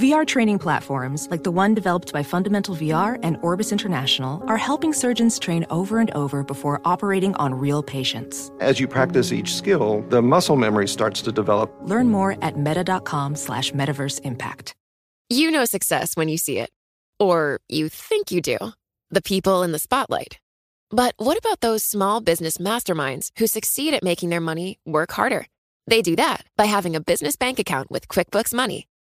VR training platforms, like the one developed by Fundamental VR and Orbis International, are helping surgeons train over and over before operating on real patients. As you practice each skill, the muscle memory starts to develop. Learn more at meta.com slash metaverse impact. You know success when you see it. Or you think you do. The people in the spotlight. But what about those small business masterminds who succeed at making their money work harder? They do that by having a business bank account with QuickBooks Money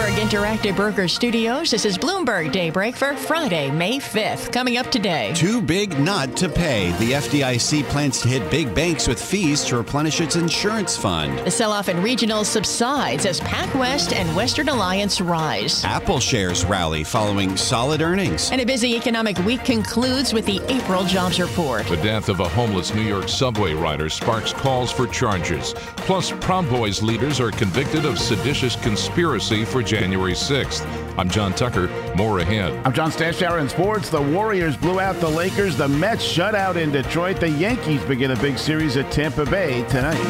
Bloomberg Interactive Burger Studios, this is Bloomberg Daybreak for Friday, May 5th. Coming up today. Too big not to pay. The FDIC plans to hit big banks with fees to replenish its insurance fund. The sell off in regionals subsides as PacWest and Western Alliance rise. Apple shares rally following solid earnings. And a busy economic week concludes with the April jobs report. The death of a homeless New York subway rider sparks calls for charges. Plus, Proud Boys leaders are convicted of seditious conspiracy for January 6th. I'm John Tucker. More ahead. I'm John Stashower in sports. The Warriors blew out the Lakers. The Mets shut out in Detroit. The Yankees begin a big series at Tampa Bay tonight.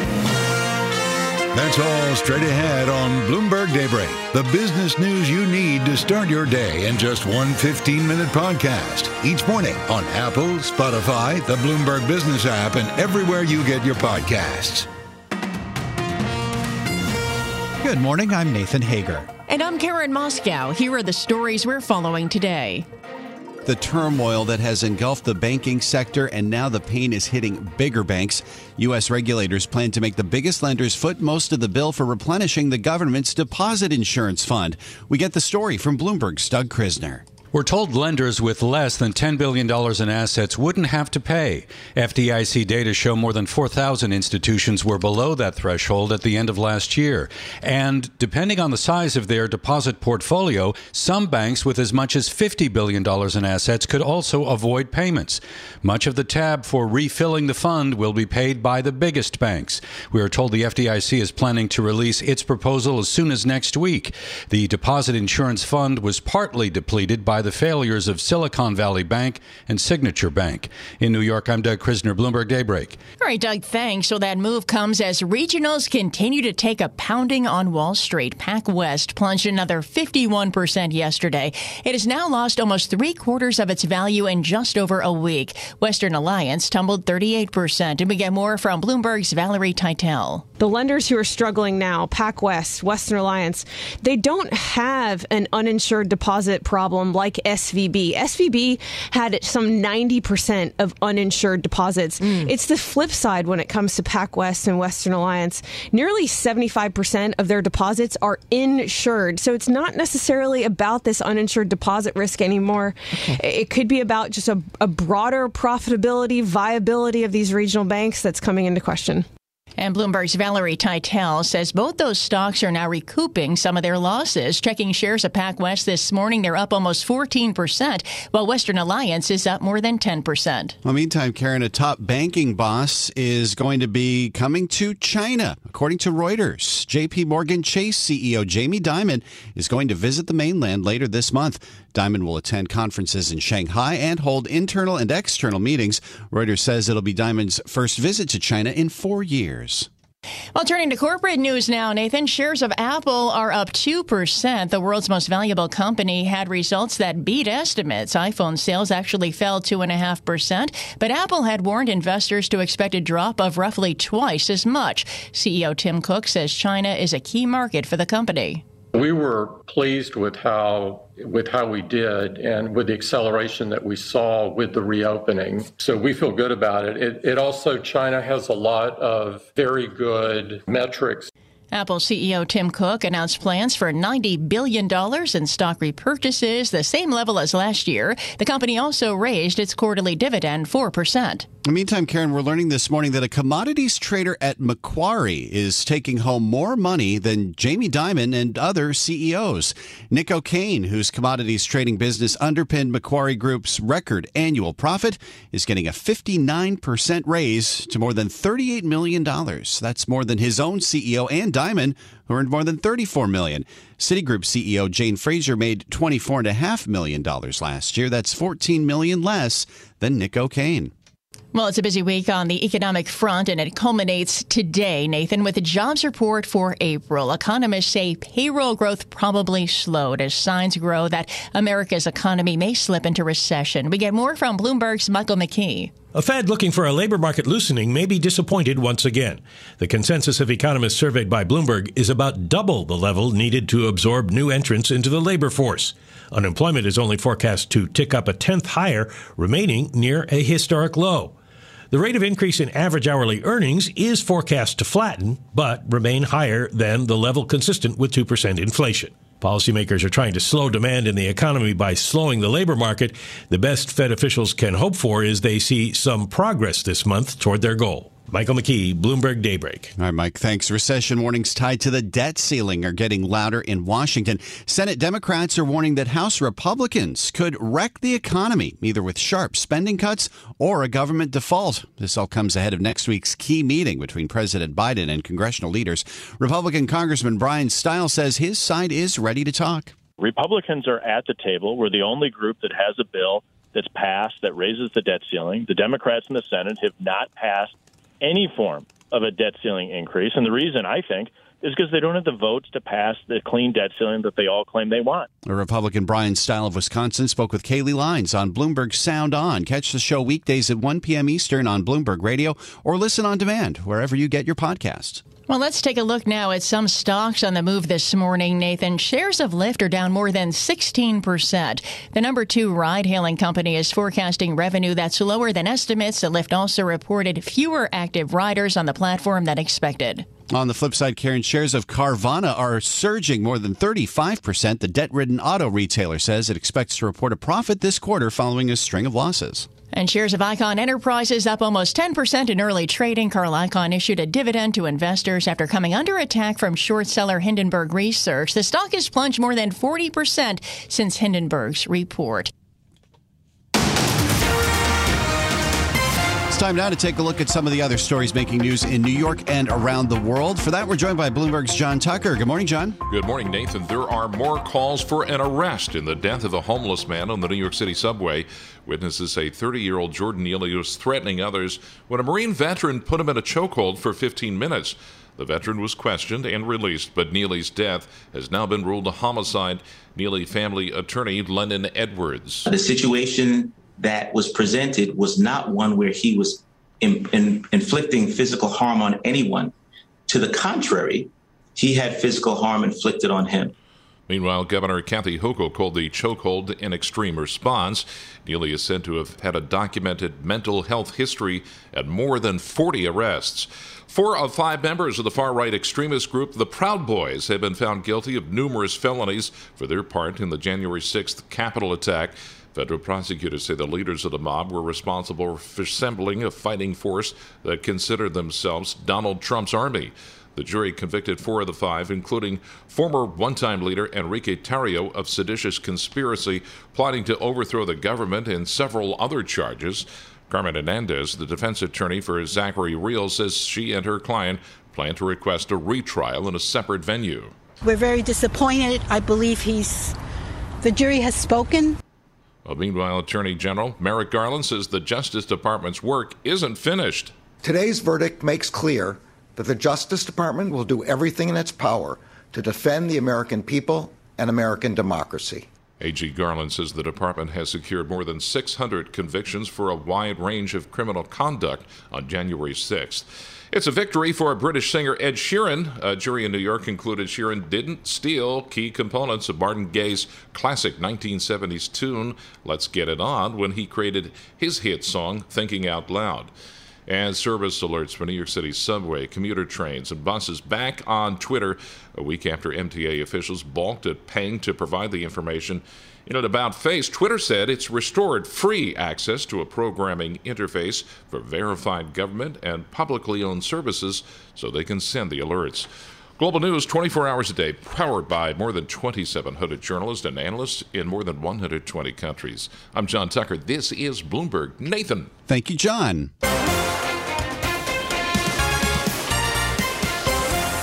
That's all straight ahead on Bloomberg Daybreak. The business news you need to start your day in just one 15 minute podcast. Each morning on Apple, Spotify, the Bloomberg Business app, and everywhere you get your podcasts. Good morning. I'm Nathan Hager. And I'm Karen Moscow. Here are the stories we're following today. The turmoil that has engulfed the banking sector and now the pain is hitting bigger banks. U.S. regulators plan to make the biggest lenders foot most of the bill for replenishing the government's deposit insurance fund. We get the story from Bloomberg's Doug Krizner. We're told lenders with less than $10 billion in assets wouldn't have to pay. FDIC data show more than 4,000 institutions were below that threshold at the end of last year. And depending on the size of their deposit portfolio, some banks with as much as $50 billion in assets could also avoid payments. Much of the tab for refilling the fund will be paid by the biggest banks. We are told the FDIC is planning to release its proposal as soon as next week. The deposit insurance fund was partly depleted by the failures of Silicon Valley Bank and Signature Bank. In New York, I'm Doug Krizner, Bloomberg Daybreak. All right, Doug, thanks. So that move comes as regionals continue to take a pounding on Wall Street. PacWest plunged another 51% yesterday. It has now lost almost three quarters of its value in just over a week. Western Alliance tumbled 38%. And we get more from Bloomberg's Valerie Tytel. The lenders who are struggling now, PacWest, Western Alliance, they don't have an uninsured deposit problem like SVB. SVB had some 90% of uninsured deposits. Mm. It's the flip side when it comes to PacWest and Western Alliance. Nearly 75% of their deposits are insured. So it's not necessarily about this uninsured deposit risk anymore. Okay. It could be about just a, a broader profitability, viability of these regional banks that's coming into question. And Bloomberg's Valerie Tytel says both those stocks are now recouping some of their losses. Checking shares of PacWest this morning, they're up almost 14%, while Western Alliance is up more than 10%. Well, meantime, Karen, a top banking boss is going to be coming to China. According to Reuters, JP Morgan Chase CEO Jamie Dimon is going to visit the mainland later this month. Dimon will attend conferences in Shanghai and hold internal and external meetings. Reuters says it'll be Dimon's first visit to China in four years. Well, turning to corporate news now, Nathan, shares of Apple are up 2%. The world's most valuable company had results that beat estimates. iPhone sales actually fell 2.5%, but Apple had warned investors to expect a drop of roughly twice as much. CEO Tim Cook says China is a key market for the company. We were pleased with how with how we did and with the acceleration that we saw with the reopening. So we feel good about it. It, it also China has a lot of very good metrics Apple CEO Tim Cook announced plans for $90 billion in stock repurchases, the same level as last year. The company also raised its quarterly dividend 4%. In the meantime, Karen, we're learning this morning that a commodities trader at Macquarie is taking home more money than Jamie Dimon and other CEOs. Nick O'Kane, whose commodities trading business underpinned Macquarie Group's record annual profit, is getting a 59% raise to more than $38 million. That's more than his own CEO and who earned more than 34 million. Citigroup CEO Jane Fraser made $24.5 million last year. That's 14 million less than Nick O'Kane. Well, it's a busy week on the economic front, and it culminates today, Nathan, with the jobs report for April. Economists say payroll growth probably slowed as signs grow that America's economy may slip into recession. We get more from Bloomberg's Michael McKee. A Fed looking for a labor market loosening may be disappointed once again. The consensus of economists surveyed by Bloomberg is about double the level needed to absorb new entrants into the labor force. Unemployment is only forecast to tick up a tenth higher, remaining near a historic low. The rate of increase in average hourly earnings is forecast to flatten, but remain higher than the level consistent with 2% inflation. Policymakers are trying to slow demand in the economy by slowing the labor market. The best Fed officials can hope for is they see some progress this month toward their goal. Michael McKee, Bloomberg Daybreak. All right, Mike, thanks. Recession warnings tied to the debt ceiling are getting louder in Washington. Senate Democrats are warning that House Republicans could wreck the economy, either with sharp spending cuts or a government default. This all comes ahead of next week's key meeting between President Biden and congressional leaders. Republican Congressman Brian Steil says his side is ready to talk. Republicans are at the table. We're the only group that has a bill that's passed that raises the debt ceiling. The Democrats in the Senate have not passed any form of a debt ceiling increase. And the reason, I think, is because they don't have the votes to pass the clean debt ceiling that they all claim they want. A Republican Brian Steil of Wisconsin spoke with Kailey Leinz on Bloomberg Sound On. Catch the show weekdays at 1 p.m. Eastern on Bloomberg Radio or listen on demand wherever you get your podcasts. Well, let's take a look now at some stocks on the move this morning, Nathan. Shares of Lyft are down more than 16%. The number two ride hailing company is forecasting revenue that's lower than estimates. The Lyft also reported fewer active riders on the platform than expected. On the flip side, Karen, shares of Carvana are surging more than 35%. The debt ridden auto retailer says it expects to report a profit this quarter following a string of losses. And shares of Icahn Enterprises up almost 10% in early trading. Carl Icahn issued a dividend to investors after coming under attack from short seller Hindenburg Research. The stock has plunged more than 40% since Hindenburg's report. Time now to take a look at some of the other stories making news in New York and around the world. For that, we're joined by Bloomberg's John Tucker. Good morning, John. Good morning, Nathan. There are more calls for an arrest in the death of a homeless man on the New York City subway. Witnesses say 30 year old Jordan Neely was threatening others when a Marine veteran put him in a chokehold for 15 minutes. The veteran was questioned and released, but Neely's death has now been ruled a homicide. Neely family attorney Lennon Edwards. The situation that was presented was not one where he was in, in, inflicting physical harm on anyone. To the contrary, he had physical harm inflicted on him. Meanwhile, Governor Kathy Hochul called the chokehold an extreme response. Neely is said to have had a documented mental health history and more than 40 arrests. Four of five members of the far right extremist group, the Proud Boys, have been found guilty of numerous felonies for their part in the January 6th Capitol attack. Federal prosecutors say the leaders of the mob were responsible for assembling a fighting force that considered themselves Donald Trump's army. The jury convicted four of the five, including former one time leader Enrique Tarrio of seditious conspiracy, plotting to overthrow the government, and several other charges. Carmen Hernandez, the defense attorney for Zachary Rehl, says she and her client plan to request a retrial in a separate venue. We're very disappointed. I believe he's. The jury has spoken. Well, meanwhile, Attorney General Merrick Garland says the Justice Department's work isn't finished. Today's verdict makes clear that the Justice Department will do everything in its power to defend the American people and American democracy. AG Garland says the department has secured more than 600 convictions for a wide range of criminal conduct on January 6th. It's a victory for British singer Ed Sheeran. A jury in New York concluded Sheeran didn't steal key components of Marvin Gaye's classic 1970s tune, Let's Get It On, when he created his hit song, Thinking Out Loud. And service alerts for New York City subway, commuter trains, and buses back on Twitter a week after MTA officials balked at paying to provide the information in an about face, Twitter said it's restored free access to a programming interface for verified government and publicly owned services so they can send the alerts. Global News 24 hours a day, powered by more than 2,700 journalists and analysts in more than 120 countries. I'm John Tucker. This is Bloomberg. Nathan. Thank you, John.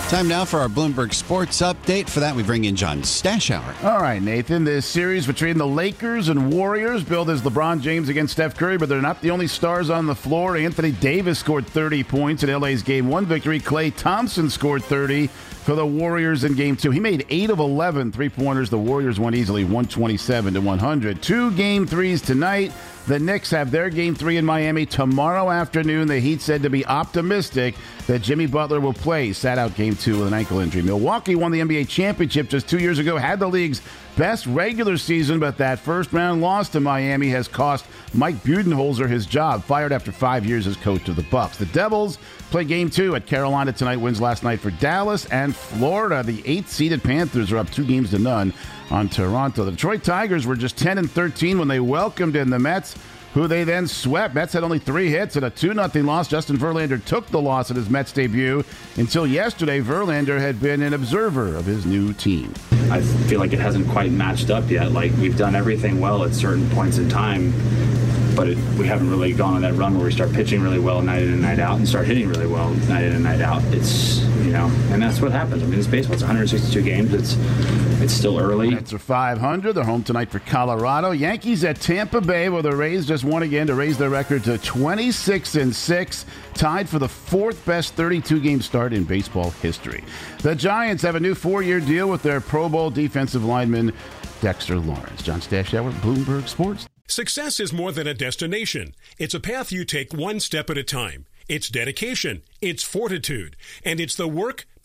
Time now for our Bloomberg Sports Update. For that, we bring in John Stashower. All right, Nathan. This series between the Lakers and Warriors billed as LeBron James against Steph Curry, but they're not the only stars on the floor. Anthony Davis scored 30 points in LA's Game 1 victory. Klay Thompson scored 30 for the Warriors in Game 2. He made 8 of 11 three-pointers. The Warriors won easily 127 to 100. Two Game 3s tonight. The Knicks have their game three in Miami tomorrow afternoon. The Heat said to be optimistic that Jimmy Butler will play. Sat out game two with an ankle injury. Milwaukee won the NBA championship just two years ago, had the league's best regular season, but that first round loss to Miami has cost Mike Budenholzer his job, fired after five years as coach of the Bucks. The Devils play game two at Carolina tonight. Wins last night for Dallas and Florida. The eighth-seeded Panthers are up two games to none on Toronto. The Detroit Tigers were just 10 and 13 when they welcomed in the Mets who they then swept. Mets had only three hits and a 2 0 loss. Justin Verlander took the loss at his Mets debut. Until yesterday, Verlander had been an observer of his new team. I feel like it hasn't quite matched up yet. Like, we've done everything well at certain points in time, but it, we haven't really gone on that run where we start pitching really well night in and night out and start hitting really well night in and night out. It's, you know, and that's what happens. I mean, it's baseball. It's 162 games. It's it's still early. Mets are 500. They're home tonight for Colorado. Yankees at Tampa Bay, where the Rays just won again to raise their record to 26 and 6, tied for the fourth best 32 game start in baseball history. The Giants have a new four year deal with their Pro Bowl defensive lineman Dexter Lawrence. John Stashower, Bloomberg Sports. Success is more than a destination. It's a path you take one step at a time. It's dedication, it's fortitude, and it's the work,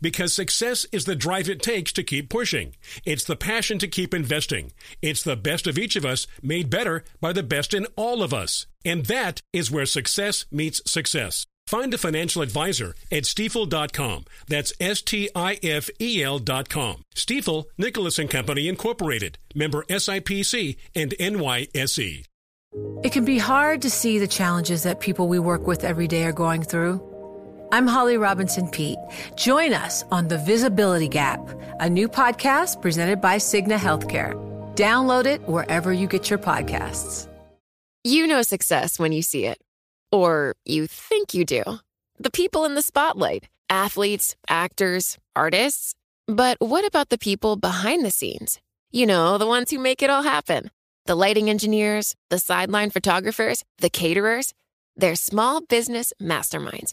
Because success is the drive it takes to keep pushing. It's the passion to keep investing. It's the best of each of us made better by the best in all of us. And that is where success meets success. Find a financial advisor at stifel.com. That's S T I F E L.com. Stifel, Nicolaus and Company Incorporated, member SIPC and NYSE. It can be hard to see the challenges that people we work with every day are going through. I'm Holly Robinson Peete. Join us on The Visibility Gap, a new podcast presented by Cigna Healthcare. Download it wherever you get your podcasts. You know success when you see it, or you think you do. The people in the spotlight athletes, actors, artists. But what about the people behind the scenes? You know, the ones who make it all happen the lighting engineers, the sideline photographers, the caterers. They're small business masterminds.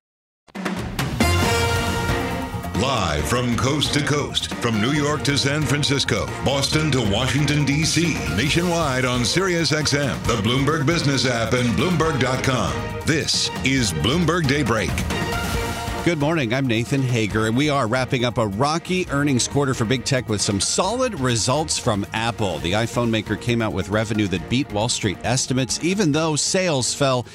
Live from coast to coast, from New York to San Francisco, Boston to Washington, D.C., nationwide on SiriusXM, the Bloomberg Business app, and Bloomberg.com. This is Bloomberg Daybreak. Good morning. I'm Nathan Hager, and we are wrapping up a rocky earnings quarter for big tech with some solid results from Apple. The iPhone maker came out with revenue that beat Wall Street estimates, even though sales fell.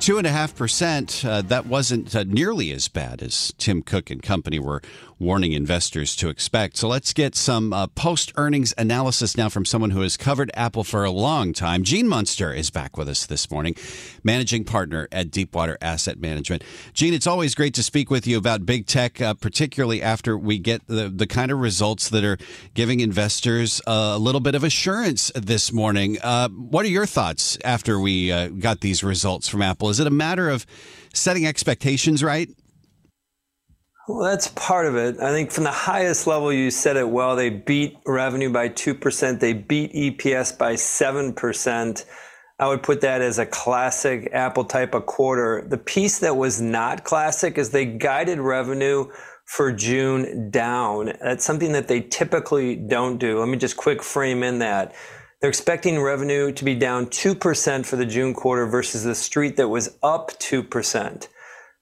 Two and a half percent. Uh, that wasn't uh, nearly as bad as Tim Cook and company were warning investors to expect. So let's get some uh, post earnings analysis now from someone who has covered Apple for a long time. Gene Munster is back with us this morning, managing partner at Deepwater Asset Management. Gene, it's always great to speak with you about big tech, uh, particularly after we get the, the kind of results that are giving investors a little bit of assurance this morning. Uh, what are your thoughts after we uh, got these results from Apple? Is it a matter of setting expectations right? Well, that's part of it. I think from the highest level, you said it well. They beat revenue by 2%. They beat EPS by 7%. I would put that as a classic Apple type of quarter. The piece that was not classic is they guided revenue for June down. That's something that they typically don't do. Let me just quick frame in that. They're expecting revenue to be down 2% for the June quarter versus the street that was up 2%.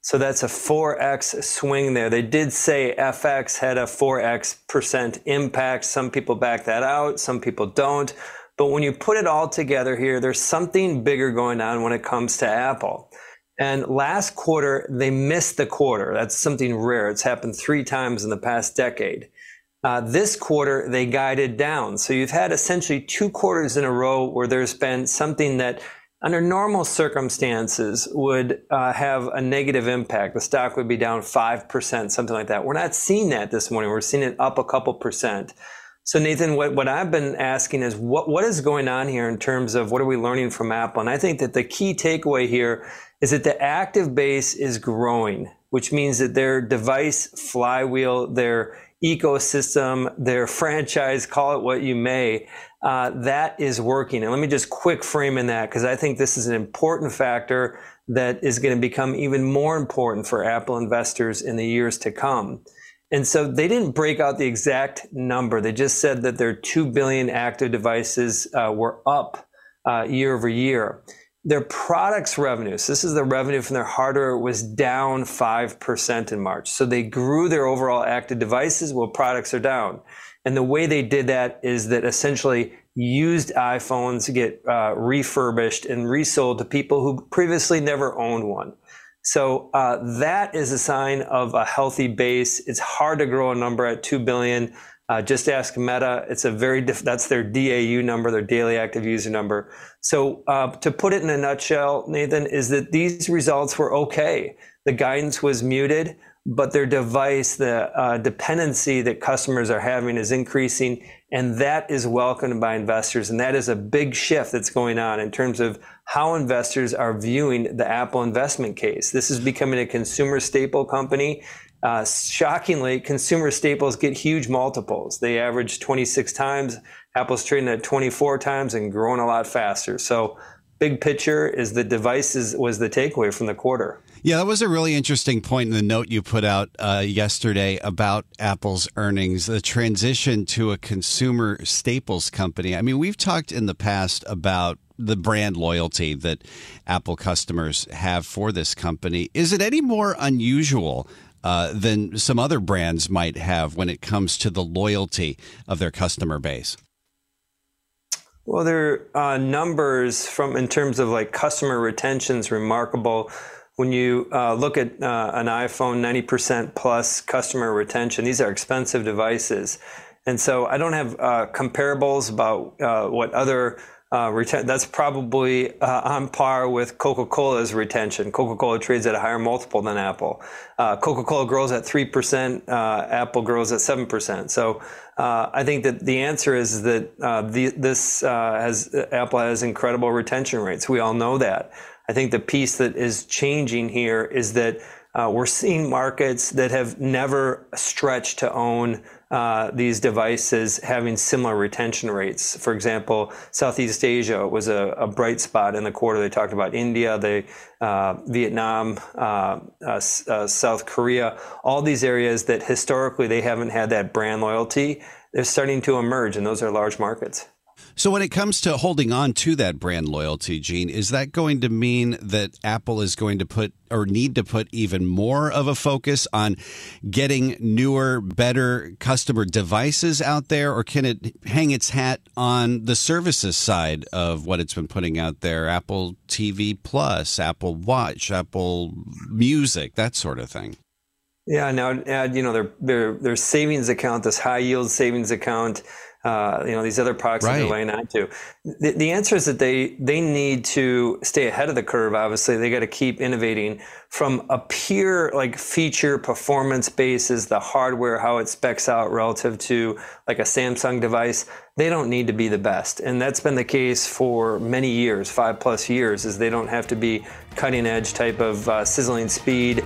So that's a 4x swing there. They did say FX had a 4x percent impact. Some people back that out, some people don't. But when you put it all together here, there's something bigger going on when it comes to Apple. And last quarter, they missed the quarter. That's something rare. It's happened three times in the past decade. Uh, this quarter, they guided down. So you've had essentially two quarters in a row where there's been something that under normal circumstances would uh, have a negative impact. The stock would be down 5%, something like that. We're not seeing that this morning. We're seeing it up a couple percent. So Nathan, what, what I've been asking is what, what is going on here in terms of what are we learning from Apple? And I think that the key takeaway here is that the active base is growing, which means that their device flywheel, their ecosystem, their franchise, call it what you may, uh, that is working. And let me just quick frame in that because I think this is an important factor that is going to become even more important for Apple investors in the years to come. And so they didn't break out the exact number. They just said that their 2 billion active devices uh, were up uh, year over year. Their products revenue, so this is the revenue from their hardware, was down 5% in March. So they grew their overall active devices while products are down. And the way they did that is that essentially used iPhones get uh, refurbished and resold to people who previously never owned one. So uh, that is a sign of a healthy base. It's hard to grow a number at two billion. Uh, just ask Meta. It's a very diff- that's their DAU number, their daily active user number. So uh, to put it in a nutshell, Nathan, is that these results were okay. The guidance was muted but their device, the uh, dependency that customers are having is increasing, and that is welcomed by investors. And that is a big shift that's going on in terms of how investors are viewing the Apple investment case. This is becoming a consumer staple company. Uh, shockingly, consumer staples get huge multiples. They average 26 times. Apple's trading at 24 times and growing a lot faster. So, big picture is the devices was the takeaway from the quarter. Yeah, that was a really interesting point in the note you put out uh, yesterday about Apple's earnings, the transition to a consumer staples company. I mean, we've talked in the past about the brand loyalty that Apple customers have for this company. Is it any more unusual uh, than some other brands might have when it comes to the loyalty of their customer base? Well, their uh, numbers from in terms of like customer retention is remarkable when you uh, look at uh, an iPhone, 90% plus customer retention, these are expensive devices. And so I don't have uh, comparables about uh, what other uh, that's probably uh, on par with Coca-Cola's retention. Coca-Cola trades at a higher multiple than Apple. Coca-Cola grows at 3%, Apple grows at 7%. So I think that the answer is that this has, Apple has incredible retention rates. We all know that. I think the piece that is changing here is that uh, we're seeing markets that have never stretched to own uh, these devices having similar retention rates. For example, Southeast Asia was a, bright spot in the quarter. They talked about India, uh, Vietnam, uh, South Korea, all these areas that historically they haven't had that brand loyalty. They're starting to emerge, and those are large markets. So, when it comes to holding on to that brand loyalty, Gene, is that going to mean that Apple is going to put or need to put even more of a focus on getting newer, better customer devices out there, or can it hang its hat on the services side of what it's been putting out there? Apple TV Plus, Apple Watch, Apple Music, that sort of thing. Yeah, now you know their their their savings account, this high yield savings account uh, you know these other products right. that they're laying onto. The, the answer is that they they need to stay ahead of the curve. Obviously, they got to keep innovating from a pure like feature performance basis, the hardware, how it specs out relative to like a Samsung device. They don't need to be the best, and that's been the case for many years, five plus years. Is they don't have to be cutting edge type of uh, sizzling speed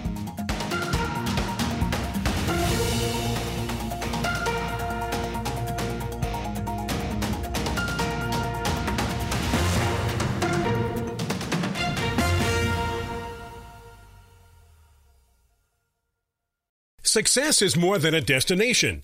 Success is more than a destination.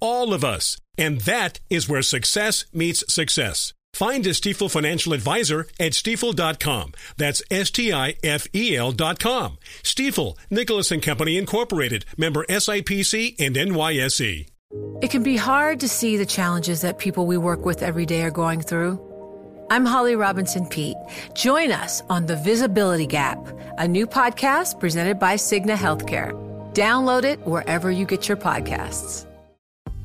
all of us. And that is where success meets success. Find a Stifel financial advisor at stifel.com. That's S-T-I-F-E-L dot com. Stifel, Nicolaus and Company Incorporated, member SIPC and NYSE. It can be hard to see the challenges that people we work with every day are going through. I'm Holly Robinson Peete. Join us on The Visibility Gap, a new podcast presented by Cigna Healthcare. Download it wherever you get your podcasts.